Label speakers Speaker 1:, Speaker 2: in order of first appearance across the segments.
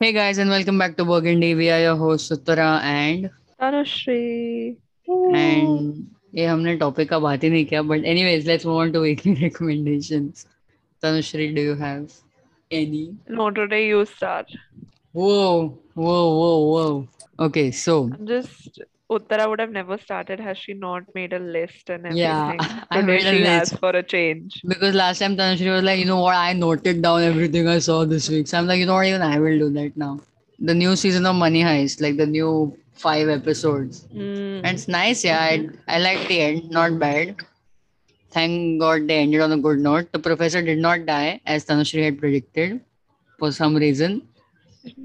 Speaker 1: Hey guys, and welcome back to Burgundy. We are your hosts Uttara and
Speaker 2: Tanushree.
Speaker 1: and ये हमने topic का बात ही नहीं किया but anyways let's move on to weekly recommendations. Tanushree, do you have any?
Speaker 2: No, today you start.
Speaker 1: Whoa, whoa, whoa, whoa. Okay, so
Speaker 2: I'm just Uttara would have never started has she not made a list and everything.
Speaker 1: Yeah.
Speaker 2: I
Speaker 1: made a list.
Speaker 2: for a change.
Speaker 1: because last time Tanushree was like, you know what, I noted down everything I saw this week. So I'm like, you know what, even I will do that now. The new season of Money Heist, like the new five episodes.
Speaker 2: Mm.
Speaker 1: And it's nice, yeah. I, I like the end, not bad. Thank God they ended on a good note. The professor did not die, as Tanushree had predicted, for some reason.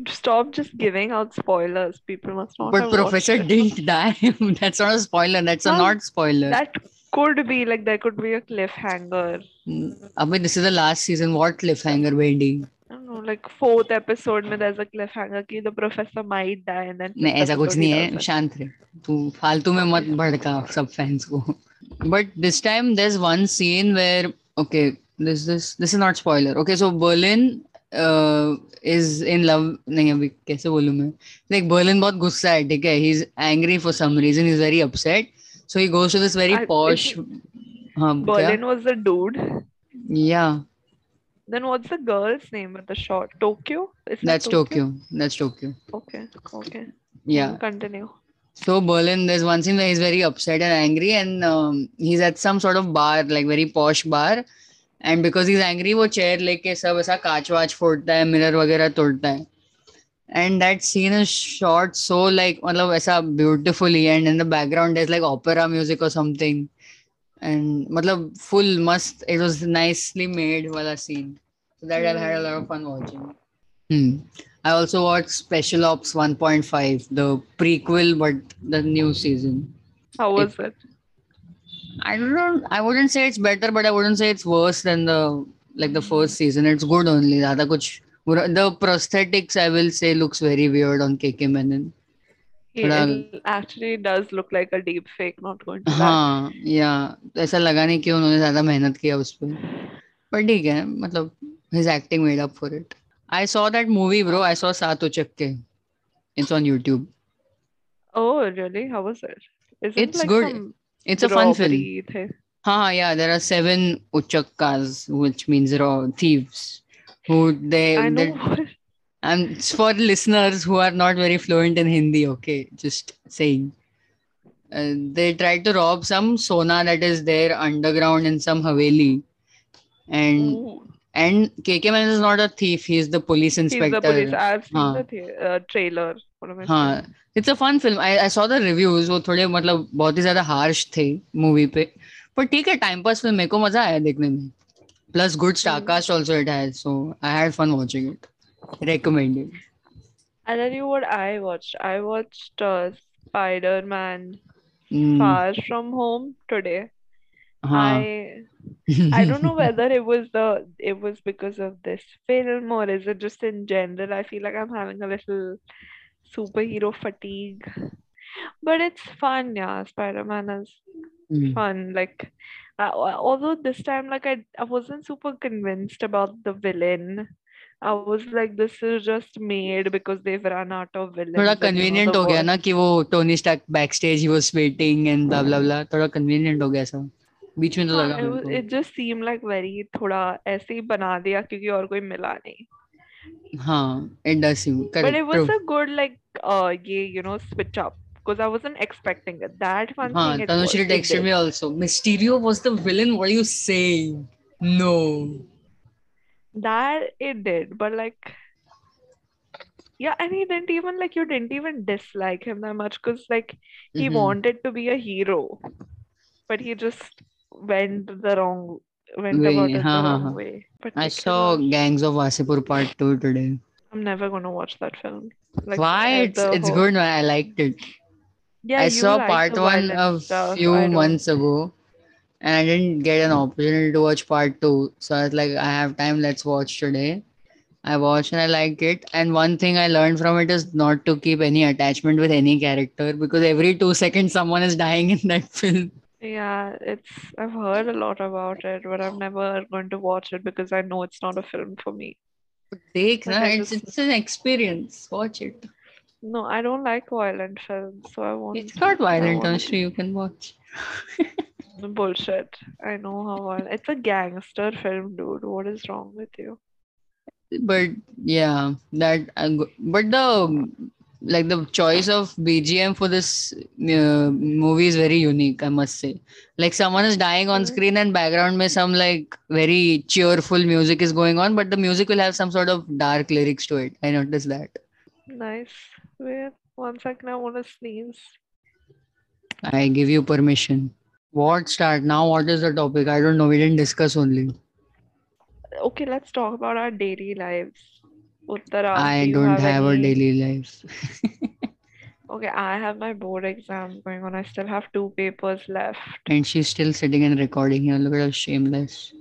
Speaker 2: Stop just giving out spoilers. People must not
Speaker 1: But professor didn't die. That's not a spoiler. That's a not spoiler.
Speaker 2: That could be like there could be a cliffhanger.
Speaker 1: Mm, I mean, this is the last season. What cliffhanger
Speaker 2: don't know, like fourth episode में there's a cliffhanger कि the professor might die and then
Speaker 1: नहीं ऐसा कुछ नहीं है शांत रहे तू फालतू में मत भड़का सब फैंस को but this time there's one scene where okay this this this is not spoiler okay so Berlin is in love नहीं अभी कैसे बोलूँ मैं लाइक बर्लिन बहुत गुस्सा है ठीक है he is angry for some reason is very upset so he goes to this very posh हाँ
Speaker 2: बर्लिन वाज द डूड
Speaker 1: या
Speaker 2: Then what's the girl's name at the short? Tokyo? Is
Speaker 1: That's Tokyo? Tokyo. That's Tokyo.
Speaker 2: Okay. Okay.
Speaker 1: Yeah.
Speaker 2: Continue.
Speaker 1: So Berlin, there's one scene where he's very upset and angry, and um, he's at some sort of bar, like very posh bar, and because is angry वो chair लेके सब ऐसा कांच watch फोड़ता है mirror वगैरह तोड़ता है। And that scene is short so like मतलब ऐसा beautifully and in the background is like opera music और समथिंग एंड मतलब फुल मस्त इट वॉज़ नाइसली मेड वाला scene so that I had a lot of fun watching hmm I also watched Special Ops 1.5, the prequel but the new season
Speaker 2: How was it? it?
Speaker 1: I don't. I wouldn't say it's better, but I wouldn't say it's worse than the like the hmm. first season. It's good only. Rada kuch, the prosthetics I will say looks very weird on KK Menon.
Speaker 2: He actually does look like a deep fake. Not going to.
Speaker 1: हाँ या ऐसा लगा नहीं कि उन्होंने ज्यादा मेहनत किया उस पर पर ठीक है मतलब his acting made up for it. I saw that movie, bro. I saw Saat Uchakkey. It's on YouTube.
Speaker 2: Oh really? How was it?
Speaker 1: it's good It's a fun film.
Speaker 2: robbery thing?
Speaker 1: हाँ yeah, there are seven uchakkas, which means raw thieves, who they,
Speaker 2: I
Speaker 1: they
Speaker 2: know.
Speaker 1: and it's for listeners who are not very fluent in Hindi. Okay, just saying. Uh, they tried to rob some sona that is there underground in some haveli, and
Speaker 2: Ooh,
Speaker 1: and KK Man is not a thief. He's the police
Speaker 2: he's
Speaker 1: inspector.
Speaker 2: the police. I've seen
Speaker 1: हाँ.
Speaker 2: the the uh, trailer. What am I
Speaker 1: हाँ
Speaker 2: saying?
Speaker 1: It's a fun film I I saw the reviews वो थोड़े मतलब बहुत ही ज़्यादा harsh थे movie पे पर ठीक है टाइम पास फ़िल्म मेरे को मज़ा आया देखने में plus good star
Speaker 2: Hmm.
Speaker 1: Cast also it has so I had fun watching it recommended
Speaker 2: I'll tell you what I watched. I watched uh, Spider-Man
Speaker 1: Hmm.
Speaker 2: Far From Home today.
Speaker 1: हाँ
Speaker 2: I I don't know whether it was the it was because of this film or is it just in general. I feel like I'm having a little superhero fatigue. But it's fun, yeah. Spider-Man is
Speaker 1: Hmm.
Speaker 2: fun. Like, uh, although this time, like, I I wasn't super convinced about the villain. I was like, this is just made because they've run out of villains.
Speaker 1: थोड़ा
Speaker 2: and, the
Speaker 1: हो गया ना कि वो Tony Stark backstage he was waiting and blah blah blah थोड़ा convenient हो गया सब बीच में तो
Speaker 2: हाँ,
Speaker 1: लगा
Speaker 2: was, it just seemed like very थोड़ा ऐसे ही बना दिया क्योंकि और कोई मिला नहीं.
Speaker 1: Huh, it does.
Speaker 2: But it was a good like uh yeah, you know, switch up because I wasn't expecting it. That one
Speaker 1: huh,
Speaker 2: thing. Tanushri
Speaker 1: texted
Speaker 2: did.
Speaker 1: me also. Mysterio was the villain. What are you saying? No.
Speaker 2: That it did, but like yeah, and he didn't even like you didn't even dislike him that much because like he
Speaker 1: mm-hmm.
Speaker 2: wanted to be a hero, but he just went the wrong went
Speaker 1: way,
Speaker 2: about it
Speaker 1: ha, the
Speaker 2: wrong way.
Speaker 1: I saw. Gangs of Wasseypur Part Two today.
Speaker 2: I'm never gonna watch that film. Like,
Speaker 1: Why?
Speaker 2: Uh,
Speaker 1: it's it's
Speaker 2: whole...
Speaker 1: good. I liked it.
Speaker 2: Yeah,
Speaker 1: I saw part one a few months ago, and I didn't get an opportunity to watch part two. So I was like, I have time. Let's watch today. I watched and I liked it. And one thing I learned from it is not to keep any attachment with any character because every two seconds someone is dying in that film.
Speaker 2: Yeah, it's I've heard a lot about it, but I'm never going to watch it because I know it's not a film for me.
Speaker 1: Na,
Speaker 2: I
Speaker 1: it's,
Speaker 2: just-
Speaker 1: it's an experience. Watch it.
Speaker 2: No, I don't like violent films, so I won't.
Speaker 1: It's not violent. Tanushree. You can watch.
Speaker 2: Bullshit. I know how violent. It's a gangster film, dude. What is wrong with you?
Speaker 1: But yeah, that. uh, But the like the choice of BGM for this uh, movie is very unique. I must say. Like someone is dying on
Speaker 2: Mhm.
Speaker 1: screen and background may some like very cheerful music is going on, but the music will have some sort of dark lyrics to it. I noticed that.
Speaker 2: Nice. Wait, one second. I want to sneeze.
Speaker 1: I give you permission. What start now? What is the topic? I don't know. We didn't discuss only.
Speaker 2: Okay, let's talk about our daily lives. Uttara,
Speaker 1: I
Speaker 2: do
Speaker 1: don't have, a
Speaker 2: any-
Speaker 1: daily life.
Speaker 2: Okay, I have my board exam going on. I still have two papers left.
Speaker 1: and she's still sitting and recording here. Look at her shameless.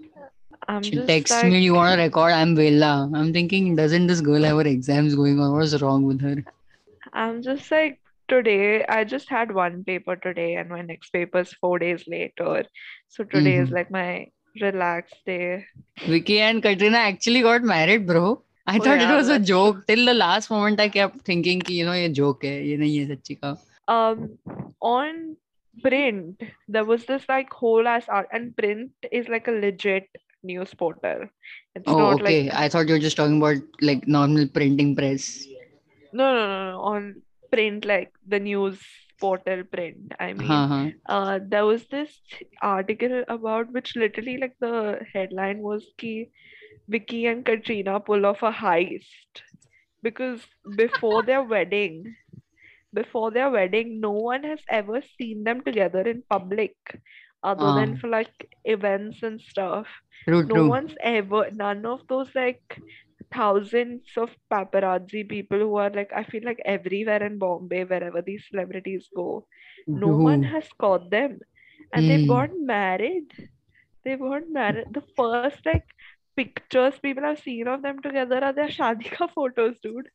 Speaker 2: I'm
Speaker 1: She texts
Speaker 2: like,
Speaker 1: me, You want to record? I'm Vela. I'm thinking, doesn't this girl have her exams going on? What's wrong with her?
Speaker 2: I'm just like today. I just had one paper today, and my next paper is four days later. So today is
Speaker 1: Mhm.
Speaker 2: like my relaxed day.
Speaker 1: Vicky and Katrina actually got married, bro. I
Speaker 2: Oh,
Speaker 1: thought it
Speaker 2: yeah,
Speaker 1: was a
Speaker 2: that's-
Speaker 1: joke. Till the last moment, I kept thinking, कि, you know, ये joke है. ये नहीं है सच्ची का.
Speaker 2: Um, on print, there was this like whole ass art, and print is like a legit news portal. It's
Speaker 1: Oh,
Speaker 2: not
Speaker 1: okay.
Speaker 2: like
Speaker 1: I thought you were just talking about like normal printing press.
Speaker 2: no, no, no, no. On print, like the news portal print. I mean.
Speaker 1: Huh, huh.
Speaker 2: uh, there was this article about which literally like the headline was ki Vicky and Katrina pull off a heist because before their wedding, before their wedding, no one has ever seen them together in public other than
Speaker 1: Ah.
Speaker 2: for like events and stuff.
Speaker 1: True,
Speaker 2: No
Speaker 1: true.
Speaker 2: one's ever, none of those like thousands of paparazzi people who are like, I feel like everywhere in Bombay, wherever these celebrities go no one has caught them and they've
Speaker 1: Hmm.
Speaker 2: got married they've got married the first like pictures people have seen of them together are their shadi ka photos dude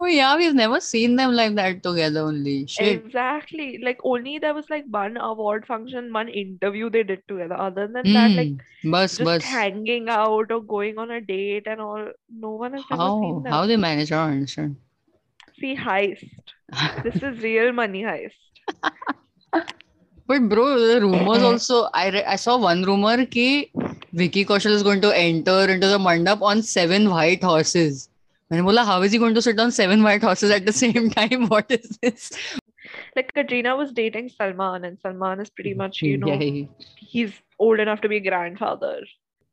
Speaker 1: Oh yeah, we've never seen them like that together only. Shit.
Speaker 2: exactly like only there was like one award function one interview they did together other than that like
Speaker 1: Hmm. Bus,
Speaker 2: just
Speaker 1: bus.
Speaker 2: hanging out or going on a date and all no one has ever
Speaker 1: How
Speaker 2: seen
Speaker 1: how
Speaker 2: them
Speaker 1: they manage? Don't understand.
Speaker 2: see heist this is real money heist
Speaker 1: But bro, the rumors also. I re- I saw one rumor कि Vicky Kaushal is going to enter into the mandap on seven white horses. मैंने बोला how is he going to sit on seven white horses at the same time? What is this?
Speaker 2: like Katrina was dating Salman and Salman is pretty much you know
Speaker 1: Yeah, he-
Speaker 2: he's old enough to be a grandfather.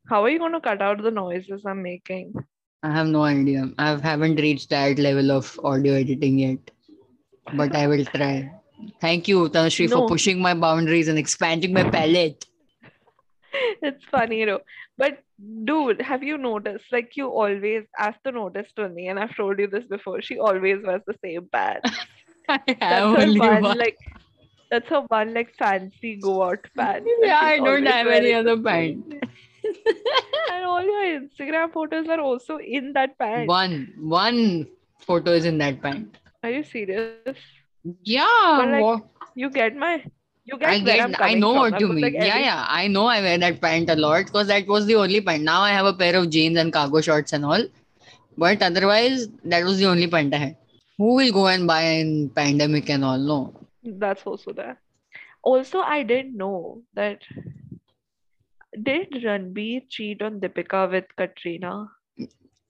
Speaker 2: How are you going to cut out the noises I'm making?
Speaker 1: I have no idea. I haven't reached that level of audio editing yet, but I will try. Thank you, Tanushree,
Speaker 2: No.
Speaker 1: for pushing my boundaries and expanding my palette.
Speaker 2: It's funny, you know. But dude, have you noticed? Like you always, to notice to me, and I've told you this before. She always wears the same pants.
Speaker 1: I
Speaker 2: That's
Speaker 1: have
Speaker 2: her
Speaker 1: only
Speaker 2: one,
Speaker 1: one.
Speaker 2: like that's her one like fancy go out pants.
Speaker 1: Yeah, I don't have any other pant.
Speaker 2: And all your Instagram photos are also in that pant.
Speaker 1: One, one photo is in that pant.
Speaker 2: Are you serious?
Speaker 1: Yeah,
Speaker 2: But, like, You get my, you get
Speaker 1: I get, I know
Speaker 2: from.
Speaker 1: what you mean.
Speaker 2: like,
Speaker 1: yeah, yeah, I know I wear that pant a lot because that was the only pant. Now I have a pair of jeans and cargo shorts and all, but otherwise that was the only pant I had. Who will go and buy in pandemic and all? No.
Speaker 2: That's also there. Also, I didn't know that did Ranbir cheat on Deepika with Katrina?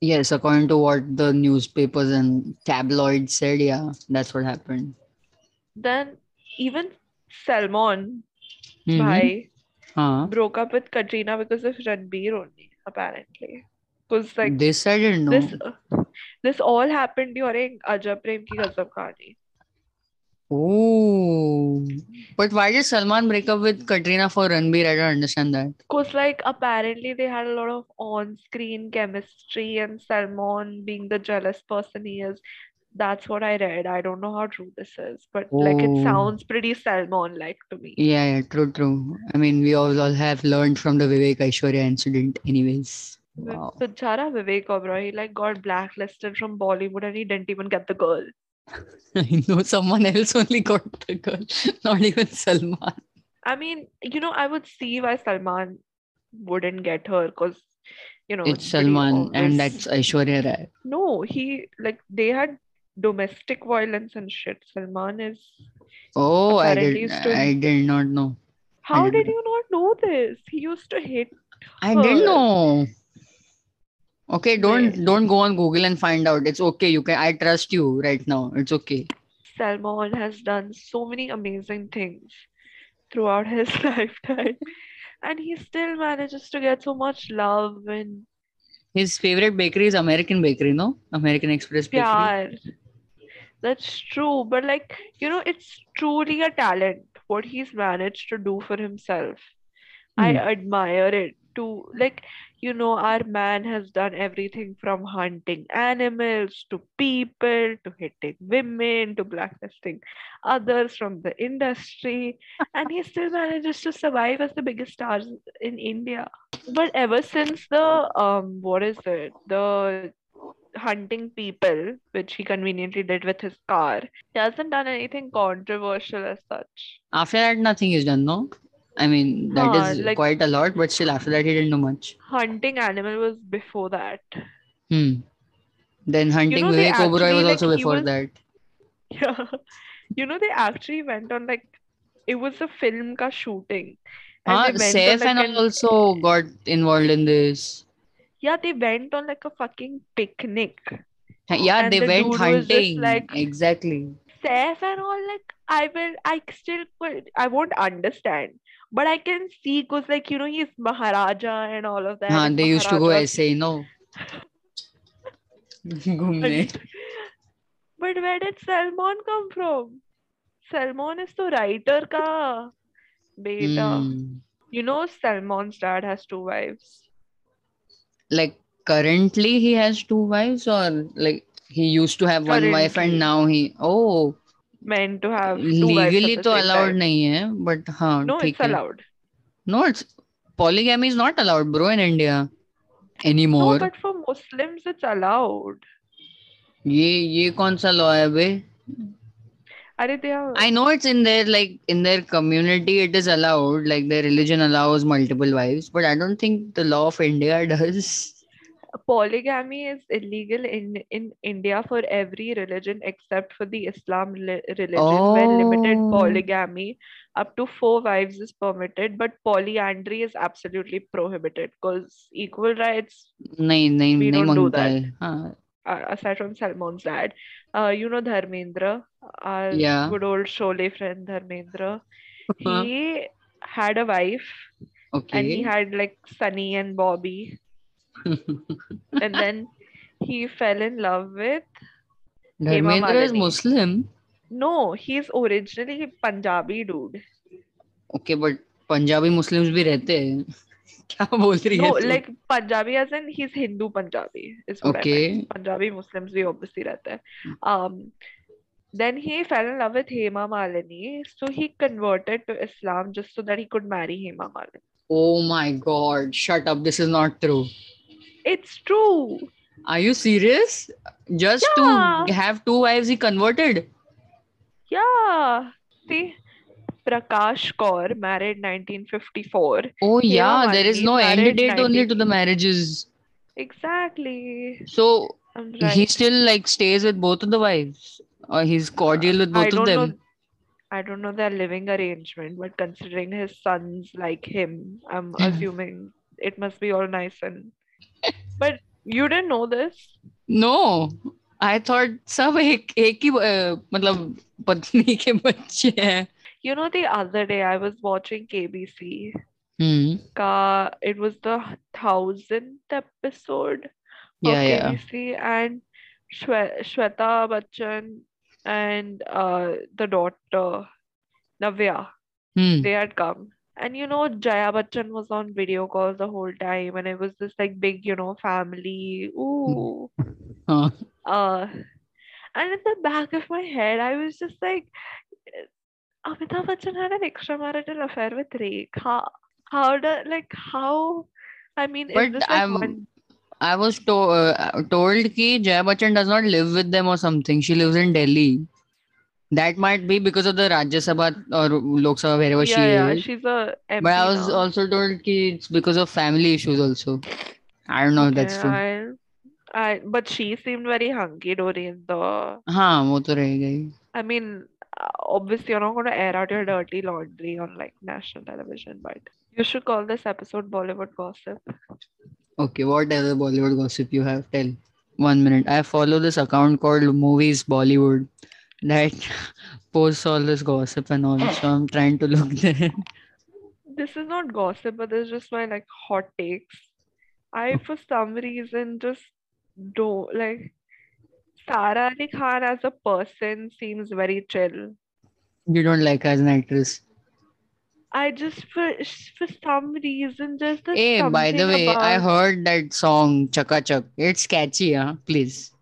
Speaker 1: Yes, according to what the newspapers and tabloids said, yeah, that's what happened.
Speaker 2: Then even Salman
Speaker 1: Mhm.
Speaker 2: Bhai
Speaker 1: Huh.
Speaker 2: broke up with Katrina because of Ranbir only, apparently. Because like
Speaker 1: This I didn't know.
Speaker 2: this this all happened during Ajab Prem Ki Gazab Kahani.
Speaker 1: Oh, but why did Salman break up with Katrina for Ranbir? I don't understand that.
Speaker 2: Because like apparently they had a lot of on-screen chemistry and Salman being the jealous person he is. That's what I read. I don't know how true this is, but like it
Speaker 1: Oh.
Speaker 2: sounds pretty Salman-like to me.
Speaker 1: Yeah, yeah, true, true. I mean, we all, all have learned from the Vivek Aishwarya incident, anyways. Wow.
Speaker 2: Bichara Vivek Oberoi, he like got blacklisted from Bollywood and he didn't even get the girl.
Speaker 1: I know someone else only got the girl, not even Salman.
Speaker 2: I mean, you know, I would see why Salman wouldn't get her because you know
Speaker 1: It's Salman and that's Aishwarya Rai.
Speaker 2: No, he like they had domestic violence and shit. Salman is
Speaker 1: Oh, I did
Speaker 2: to.
Speaker 1: I did not know.
Speaker 2: How did you not know this? He used to hit
Speaker 1: I didn't know. Okay, don't
Speaker 2: Wait.
Speaker 1: don't go on Google and find out. It's okay. You can I trust you right now. It's okay.
Speaker 2: Salman has done so many amazing things throughout his lifetime, and he still manages to get so much love and
Speaker 1: His favorite bakery is American Bakery, no? American Express Bakery.
Speaker 2: pyar. That's true, but like, you know, it's truly a talent what he's managed to do for himself. I
Speaker 1: Hmm.
Speaker 2: admire it too. Like, you know, our man has done everything from hunting animals to people to hitting women to blacklisting others from the industry, and he still manages to survive as the biggest stars in India. But ever since the um, what is it? The hunting people, which he conveniently did with his car, he hasn't done anything controversial as such.
Speaker 1: After that, nothing is done, no? I mean, that
Speaker 2: Huh,
Speaker 1: is
Speaker 2: like
Speaker 1: quite a lot, but still, after that, he didn't do much.
Speaker 2: hunting animal was before that.
Speaker 1: Hmm. Then
Speaker 2: You
Speaker 1: hunting
Speaker 2: know, they
Speaker 1: Vivek Oberoi was also before
Speaker 2: was
Speaker 1: that.
Speaker 2: yeah. You know, they actually went on like it was a film ka shooting, and
Speaker 1: Huh?
Speaker 2: they went on
Speaker 1: Saif
Speaker 2: like
Speaker 1: and
Speaker 2: an
Speaker 1: also got involved in this
Speaker 2: yeah they went on like a fucking picnic.
Speaker 1: Yeah they
Speaker 2: the
Speaker 1: went hunting.
Speaker 2: like
Speaker 1: exactly.
Speaker 2: Saif and all like i will i still could i won't understand. But i can see because like you know he's maharaja and all of that. Haan,
Speaker 1: they maharaja. used to go essay no?
Speaker 2: But, but where did Salman come from? Salman is the writer ka beta.
Speaker 1: Mm.
Speaker 2: you know Salman's dad has two wives.
Speaker 1: Like currently he has two wives or like he used to have one wife and now he oh
Speaker 2: meant to have two
Speaker 1: legally तो allowed
Speaker 2: time.
Speaker 1: नहीं है but हाँ
Speaker 2: No, it's
Speaker 1: है
Speaker 2: allowed.
Speaker 1: no it's polygamy is not allowed bro in India anymore No,
Speaker 2: but for Muslims it's allowed.
Speaker 1: ये ये कौन सा law है बे I know it's in their like in their community it is allowed like their religion allows multiple wives but I don't think the law of India does.
Speaker 2: Polygamy is illegal in in India for every religion except for the Islam li- religion oh. where limited
Speaker 1: oh.
Speaker 2: polygamy up to four wives is permitted but polyandry is absolutely prohibited because equal rights.
Speaker 1: No, no,
Speaker 2: we
Speaker 1: no,
Speaker 2: don't do that uh, aside from Salman's dad, uh, you know Dharmendra, our
Speaker 1: yeah.
Speaker 2: good old Sholay friend Dharmendra.
Speaker 1: Uh-huh.
Speaker 2: He had a wife, okay. and he had like Sunny and Bobby, and then he fell in love with.
Speaker 1: Dharmendra is Muslim.
Speaker 2: No, he's originally Punjabi dude.
Speaker 1: Okay, but Punjabi Muslims भी रहते क्या बोल रही है
Speaker 2: No,
Speaker 1: तू
Speaker 2: Punjabi as in he's Hindu Punjabi is what I meant.
Speaker 1: okay
Speaker 2: Punjabi Muslims भी obviously रहते हैं. Um, then he fell in love with Hema Malini, so he converted to Islam just so that he could marry Hema Malini.
Speaker 1: oh my god shut up this is not true
Speaker 2: It's true.
Speaker 1: are you serious just to
Speaker 2: Yeah,
Speaker 1: have two wives he converted
Speaker 2: yeah. See, Prakash Kaur married 1954.
Speaker 1: oh yeah, Hema there is no end date only to the marriages
Speaker 2: Exactly.
Speaker 1: so
Speaker 2: I'm
Speaker 1: he still like stays with both of the wives or he's
Speaker 2: Uh,
Speaker 1: cordial with both of
Speaker 2: don't know. I don't know their living arrangement, but considering his sons like him, I'm assuming it must be all nice and. But you didn't know this?
Speaker 1: no I thought सब एक एक ही मतलब पत्नी के बच्चे हैं
Speaker 2: You know, the other day I was watching KBC.
Speaker 1: hmm
Speaker 2: Ka, it was the thousandth episode of
Speaker 1: yeah yeah
Speaker 2: KBC, and Shwe Shweta Bachchan and uh, the daughter Navya,
Speaker 1: hmm
Speaker 2: they had come. And you know, Jaya Bachchan was on video calls the whole time, and it was this like big, you know, family. Ooh.
Speaker 1: Huh.
Speaker 2: Uh, and in the back of my head, I was just like, Amitabh Bachchan had an extramarital affair with Rekha. How, how do, like, how, I mean, is
Speaker 1: but
Speaker 2: this like
Speaker 1: I'm
Speaker 2: one?
Speaker 1: I was to, uh, told कि Jaya Bachchan does not live with them or something. She lives in Delhi. That might be because of the Rajya Sabha or Lok Sabha, wherever she
Speaker 2: Yeah, yeah,
Speaker 1: is.
Speaker 2: she's a
Speaker 1: But I
Speaker 2: MP
Speaker 1: was
Speaker 2: now.
Speaker 1: also told कि it's because of family issues also. I don't know if that's
Speaker 2: Okay,
Speaker 1: true.
Speaker 2: I, I, but she seemed very hunky dory in the.
Speaker 1: हाँ वो तो रहेगा ही
Speaker 2: I mean, uh, obviously you're not going to air out your dirty laundry on like national television, but you should call this episode Bollywood gossip.
Speaker 1: Okay, what other Bollywood gossip you have? Tell. One minute. I follow this account called Movies Bollywood that posts all this gossip and all. So I'm trying to look there.
Speaker 2: This is not gossip, but this is just my like hot takes. I, for some reason, just don't like Sara Ali Khan as a person seems very chill.
Speaker 1: You don't like her as an actress.
Speaker 2: I just for for some reason just
Speaker 1: Hey, by the way, I heard that song Chaka Chak. It's catchy, huh? Please.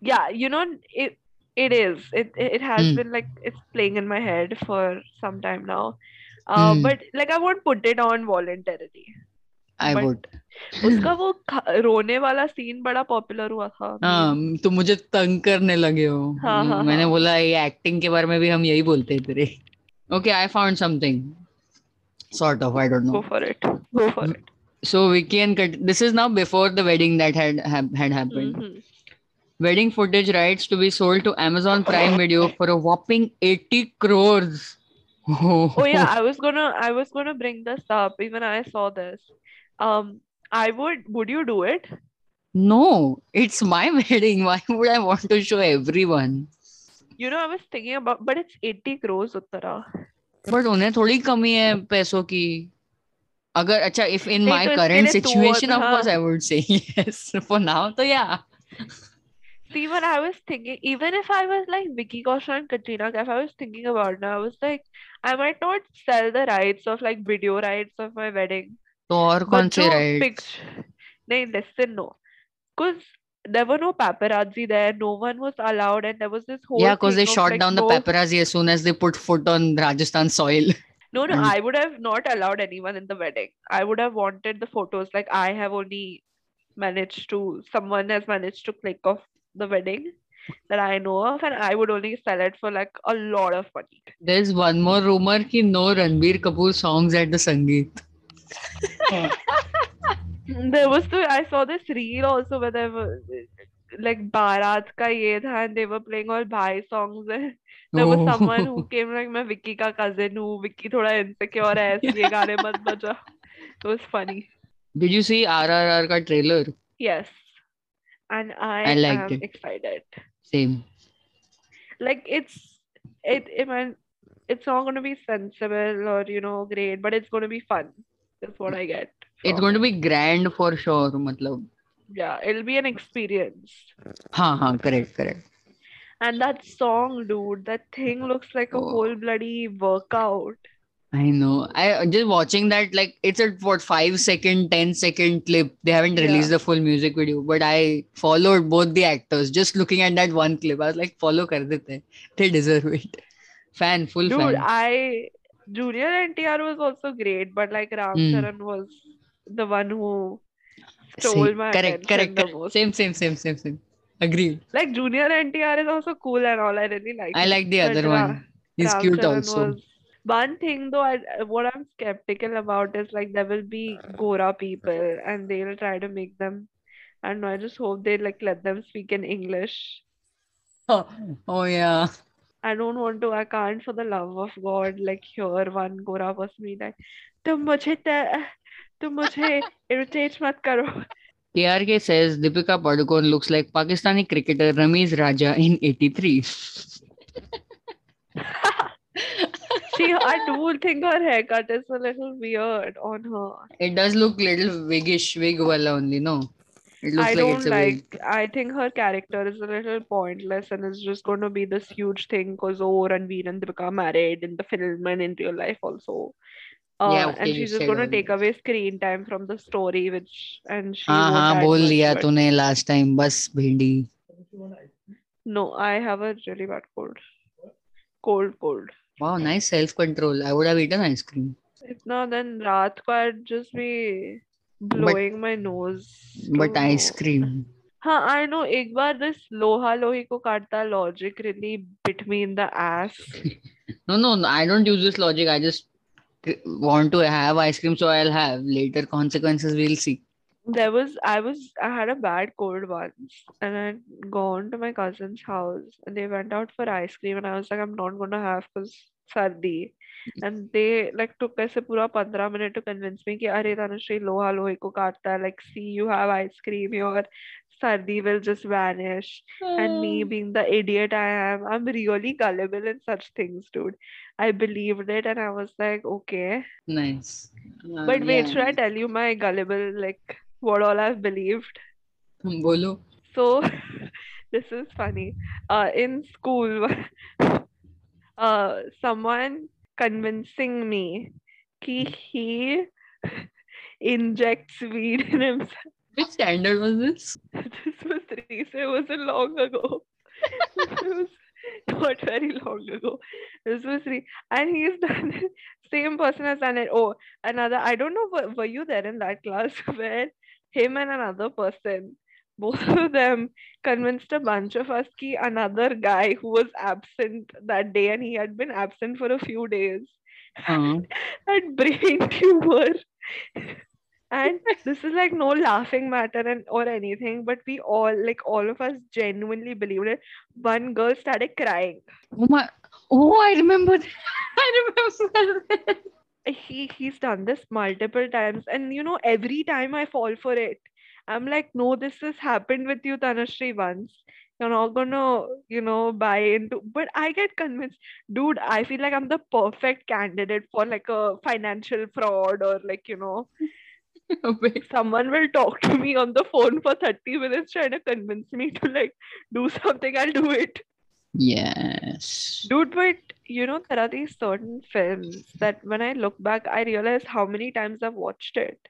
Speaker 2: yeah, you know it it is. It it has
Speaker 1: Hmm.
Speaker 2: been like it's playing in my head for some time now. Uh,
Speaker 1: Hmm.
Speaker 2: but like I won't put it on voluntarily.
Speaker 1: I
Speaker 2: But
Speaker 1: would.
Speaker 2: उसका वो रोने वाला scene बड़ा popular हुआ था
Speaker 1: हाँ. तुम मुझे तंग करने लगे हो
Speaker 2: हाँ, हाँ,
Speaker 1: मैंने
Speaker 2: हाँ.
Speaker 1: बोला ये एक्टिंग के बारे में भी हम यही बोलते हैं तेरे okay I found something sort of i don't know Go
Speaker 2: for it. Go for it.
Speaker 1: so vicky and Kat- this is now before the wedding that had had, had happened
Speaker 2: Mhm.
Speaker 1: wedding footage rights to be sold to amazon prime video for a whopping 80 crores
Speaker 2: Oh yeah, I was gonna I was gonna bring this up. Even I saw this. Um, I would would you do it?
Speaker 1: no it's my wedding why would i want to show everyone
Speaker 2: You know, I was thinking about, but it's 80 crores, Uttara.
Speaker 1: But उन्हें थोड़ी कमी है पैसों की अगर अच्छा if इन
Speaker 2: नहीं,
Speaker 1: my
Speaker 2: तो इसके
Speaker 1: करंट
Speaker 2: लिए तू
Speaker 1: सिचुएशन
Speaker 2: और-
Speaker 1: ऑफ कोर्स
Speaker 2: हाँ.
Speaker 1: आई would say yes for now तो या
Speaker 2: See, when I was thinking, even if I was like Vicky Kaushal and Katrina Kaif, I was thinking about it. I was like, I might not sell the rights of like video rights of my wedding,
Speaker 1: तो और कौन
Speaker 2: but
Speaker 1: से
Speaker 2: जो
Speaker 1: right
Speaker 2: picture, no, listen, no, because there were no paparazzi there. No one was allowed, and there was this whole
Speaker 1: yeah because they
Speaker 2: thing of
Speaker 1: shot
Speaker 2: like
Speaker 1: down the
Speaker 2: no,
Speaker 1: paparazzi as soon as they put foot on rajasthan soil
Speaker 2: no, no.
Speaker 1: and-
Speaker 2: I would have not allowed anyone in the wedding. I would have wanted the photos. Like I have only managed to, someone has managed to click off the wedding that I know of, and I would only sell it for like a lot of money.
Speaker 1: there's one more rumor ki no ranbir kapoor songs at the sangeet
Speaker 2: There was the I saw this reel also where there were like Bharat ka ye tha and they were playing all Bhai songs and there was someone who came like मैं विक्की का cousin हूँ विक्की थोड़ा insecure है इसलिए गाने मत बजा it was funny
Speaker 1: did you see rrr ka trailer
Speaker 2: yes and I
Speaker 1: I liked
Speaker 2: am
Speaker 1: it.
Speaker 2: excited
Speaker 1: same
Speaker 2: like it's it it might it's not going to be sensible or you know great but it's going to be fun that's what I get
Speaker 1: it's going to be grand for sure matlab
Speaker 2: yeah it'll be an experience
Speaker 1: ha ha correct correct
Speaker 2: And that song, dude, that thing looks like a
Speaker 1: Oh.
Speaker 2: whole bloody workout.
Speaker 1: I know. I uh, just watching that like it's a what five second, ten second clip. They haven't released
Speaker 2: Yeah.
Speaker 1: the full music video, but I followed both the actors just looking at that one clip. I was like, follow kar dete. They deserve it. Fan, full
Speaker 2: Dude,
Speaker 1: fan.
Speaker 2: I Junior NTR was also great, but like Ram
Speaker 1: Hmm.
Speaker 2: Charan was the one who stole
Speaker 1: Same.
Speaker 2: my
Speaker 1: correct, correct,
Speaker 2: the
Speaker 1: correct.
Speaker 2: most.
Speaker 1: Same, same, same, same, same. Agreed.
Speaker 2: Like Junior NTR is also cool and all. I really like
Speaker 1: I
Speaker 2: him.
Speaker 1: like the
Speaker 2: But
Speaker 1: other
Speaker 2: Ra-
Speaker 1: one. He's
Speaker 2: Ram
Speaker 1: cute
Speaker 2: Charan
Speaker 1: also.
Speaker 2: was one thing though. I, what I'm skeptical about is like there will be Gora people and they'll try to make them. I don't know. I just hope they like let them speak in English.
Speaker 1: Oh, oh yeah.
Speaker 2: I don't want to, I can't for the love of God, like hear one Gora person be like, तुम मुझे त- तुम मुझे irritate मत करो.
Speaker 1: KRK says Deepika Padukone looks like Pakistani cricketer Ramiz Raja in 83.
Speaker 2: She, I do think her haircut is a little weird on her.
Speaker 1: It does look little wiggish, wig wala only, no? It looks
Speaker 2: I
Speaker 1: like
Speaker 2: don't
Speaker 1: it's a wig.
Speaker 2: like, I think her character is a little pointless and it's just going to be this huge thing because oh, Ranveer and Deepika married in the film and in real life also. Uh,
Speaker 1: Yeah, okay,
Speaker 2: and
Speaker 1: you
Speaker 2: she's just
Speaker 1: said
Speaker 2: going to
Speaker 1: all
Speaker 2: take
Speaker 1: that.
Speaker 2: away screen time from the story, which, and she
Speaker 1: हाँ
Speaker 2: won't
Speaker 1: हाँ
Speaker 2: add
Speaker 1: बोल
Speaker 2: much
Speaker 1: लिया
Speaker 2: to it.
Speaker 1: तूने last time बस भिंडी
Speaker 2: No, I have a really bad cold. Cold, cold.
Speaker 1: wow nice self control I would have eaten ice cream
Speaker 2: If not, then रात को I'd just be blowing my nose.
Speaker 1: but
Speaker 2: to
Speaker 1: ice
Speaker 2: no.
Speaker 1: cream
Speaker 2: हाँ, I know. एक बार this लोहा लोही को काटता logic really bit me in the ass.
Speaker 1: no no no, I don't use this logic I just c- want to have ice cream so I'll have later consequences we'll see
Speaker 2: there was I was I had a bad cold once and I'd gone to my cousin's house and they went out for ice cream and I was like I'm not gonna have because sardi and they like took ऐसे पूरा 15 minute to convince me कि अरे तनुश्री लोहा लोहे को काटता है like see you have ice cream your sardi will just vanish and me being the idiot I am I'm really gullible in such things dude I believed it and I was like okay
Speaker 1: nice Uh,
Speaker 2: but wait
Speaker 1: yeah.
Speaker 2: should I tell you my gullible like what all I've believed
Speaker 1: बोलो
Speaker 2: so this is funny. Uh, in school, uh, someone convincing me कि he injects weed in himself.
Speaker 1: which standard was this
Speaker 2: This was recent. It wasn't long ago. it was not very long ago. This was re- and he's done it. Same person has done it. Oh, another. I don't know. Were, were you there in that class where him and another person, both of them, convinced a bunch of us ki another guy who was absent that day and he had been absent for a few days uh-huh.
Speaker 1: हाँ
Speaker 2: had brain tumor. and this is like no laughing matter and or anything, but we all like all of us genuinely believed it. One girl started crying.
Speaker 1: oh my oh I remember that. I remember that.
Speaker 2: He he's done this multiple times, and you know, every time I fall for it, I'm like, no, this has happened with you, Tanashri, once. You're not gonna, you know, buy into but I get convinced, dude, I feel like I'm the perfect candidate for like a financial fraud or like, you know, someone will talk to me on the phone for 30 minutes trying to convince me to like do something, I'll do it.
Speaker 1: yes
Speaker 2: Dude, but you know, there are these certain films that when I look back, I realize how many times I've watched it.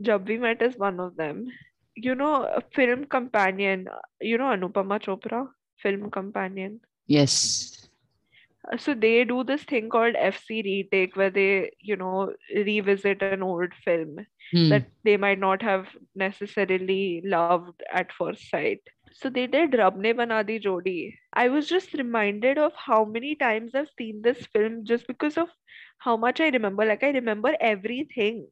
Speaker 2: Jab We Met is one of them. You know, a film companion, you know, Anupama Chopra, film companion.
Speaker 1: yes
Speaker 2: Uh, So they do this thing called FC retake where they, you know, revisit an old film
Speaker 1: Hmm.
Speaker 2: that they might not have necessarily loved at first sight. So they did Rab Ne Bana Jodi. I was just reminded of how many times I've seen this film just because of how much I remember. Like I remember everything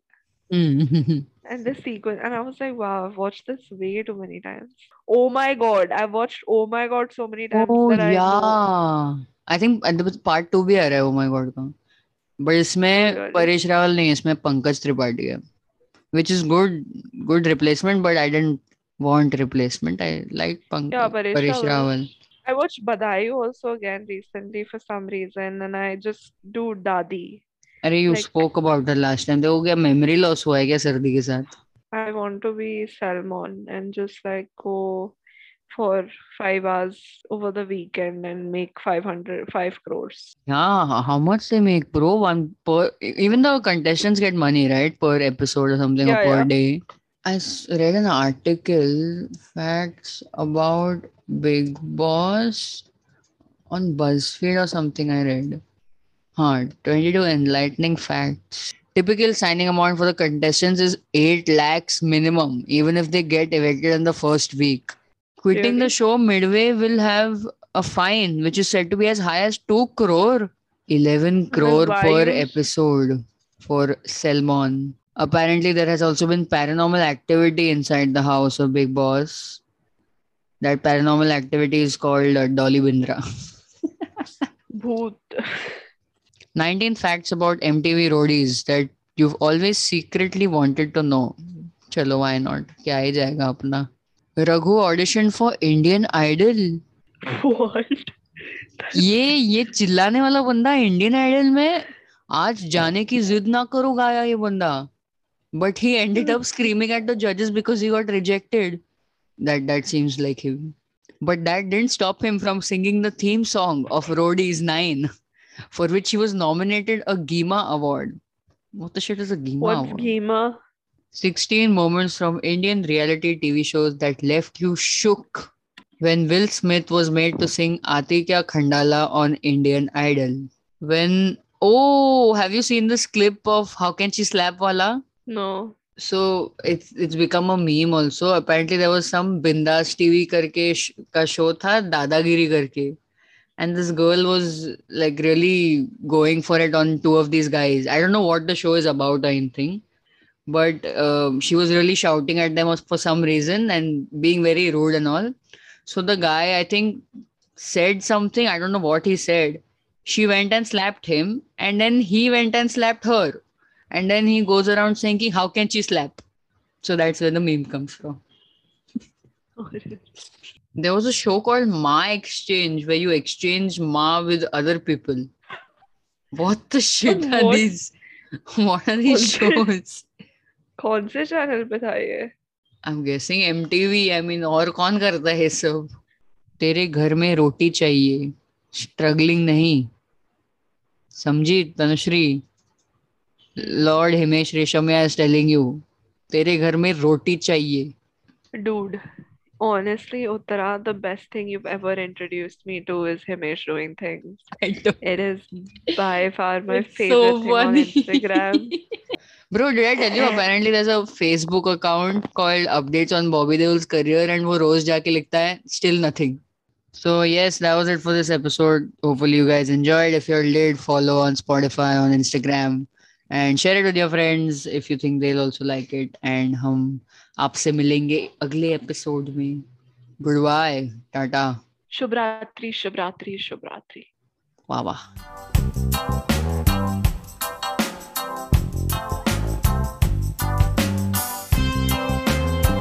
Speaker 1: Hmm.
Speaker 2: and the sequence. And I was like, wow, I've watched this way too many times. Oh my God. I've watched Oh my God so many times
Speaker 1: oh
Speaker 2: that I know.
Speaker 1: yeah I think uh, the part to भी आ रहा है oh my god का but इसमें
Speaker 2: really?
Speaker 1: Paresh Rawal नहीं है इसमें पंकज त्रिपाठी है which is good good replacement but I didn't want replacement I like Pank
Speaker 2: Yeah, Paresh
Speaker 1: Paresh
Speaker 2: Rawal.
Speaker 1: Rawal
Speaker 2: I watched Badayu also again recently for some reason, and I just do Dadi.
Speaker 1: अरे
Speaker 2: Like-
Speaker 1: spoke about that last time देखो क्या memory loss हुआ है क्या सर्दी के साथ
Speaker 2: I want to be Salmon and just like go for five hours over the weekend and make 500, 5 crores.
Speaker 1: Yeah, ho- how much they make, bro? One per even the contestants get money, right? Per episode or something, or
Speaker 2: Yeah,
Speaker 1: per
Speaker 2: yeah.
Speaker 1: day. I read an article, facts about Big Boss on BuzzFeed or something. I read. Huh, 22 enlightening facts. Typical signing amount for the contestants is 8 lakhs minimum, even if they get evicted in the first week. Quitting the show midway will have a fine, which is said to be as high as 2 crore. 11 crore per episode for Selmon. Apparently, there has also been paranormal activity inside the house of Bigg Boss. That paranormal activity is called uh, Dolly Bindra.
Speaker 2: Bhoot.
Speaker 1: 19 facts about MTV roadies that you've always secretly wanted to know. चलो why not? क्या ही जाएगा अपना. Raghu audition for Indian Idol.
Speaker 2: what?
Speaker 1: ये ये चिल्लाने वाला बंदा Indian idol में आज जाने की जिद ना करो गाया ये बंदा but he ended up screaming at the judges because he got rejected that that seems like him but that didn't stop him from singing the theme song of roadies 9 for which he was nominated a GIMA Award. What the shit is a GIMA
Speaker 2: What's
Speaker 1: Award? 16 moments from Indian reality TV shows that left you shook when Will Smith was made to sing Aati Kya Khandala on Indian Idol. When, oh, have you seen this clip of How Can She Slap Wala?
Speaker 2: No.
Speaker 1: So it's it's become a meme also. Apparently there was some Bindass TV करके का show था दादागिरी karke. And this girl was like really going for it on two of these guys. I don't know what the show is about or anything. but um, she was really shouting at them for some reason and being very rude and all. So the guy, I think, said something. I don't know what he said. She went and slapped him, and then he went and slapped her. And then he goes around saying, How can she slap? So that's where the meme comes from. there was a show called Ma Exchange where you exchange Ma with other people. What the shit are
Speaker 2: What?
Speaker 1: these? What are these shows?
Speaker 2: कौन से channel पे था ये
Speaker 1: I'm guessing MTV. I mean, और कौन करता है सब? तेरे घर में रोटी चाहिए स्ट्रगलिंग नहीं समझी Tanushree Lord Himesh Reshammiya is telling you तेरे घर में रोटी चाहिए
Speaker 2: Dude, honestly, Uttara, the best thing you've ever introduced me to is Himesh doing things.
Speaker 1: I don't-
Speaker 2: It is by far my
Speaker 1: It's
Speaker 2: favorite thing on Instagram.
Speaker 1: Bro, did I tell you? Apparently, there's a Facebook account called Updates on Bobby Deol's career, and वो रोज जाके लिखता है still nothing. So yes, that was it for this episode. Hopefully, you guys enjoyed. If you did, follow on Spotify, on Instagram, and share it with your friends if you think they'll also like it. And हम आपसे मिलेंगे अगले episode में। Good bye
Speaker 2: Tata शुभ रात्रि शुभ रात्रि शुभ रात्रि
Speaker 1: वाह वाह।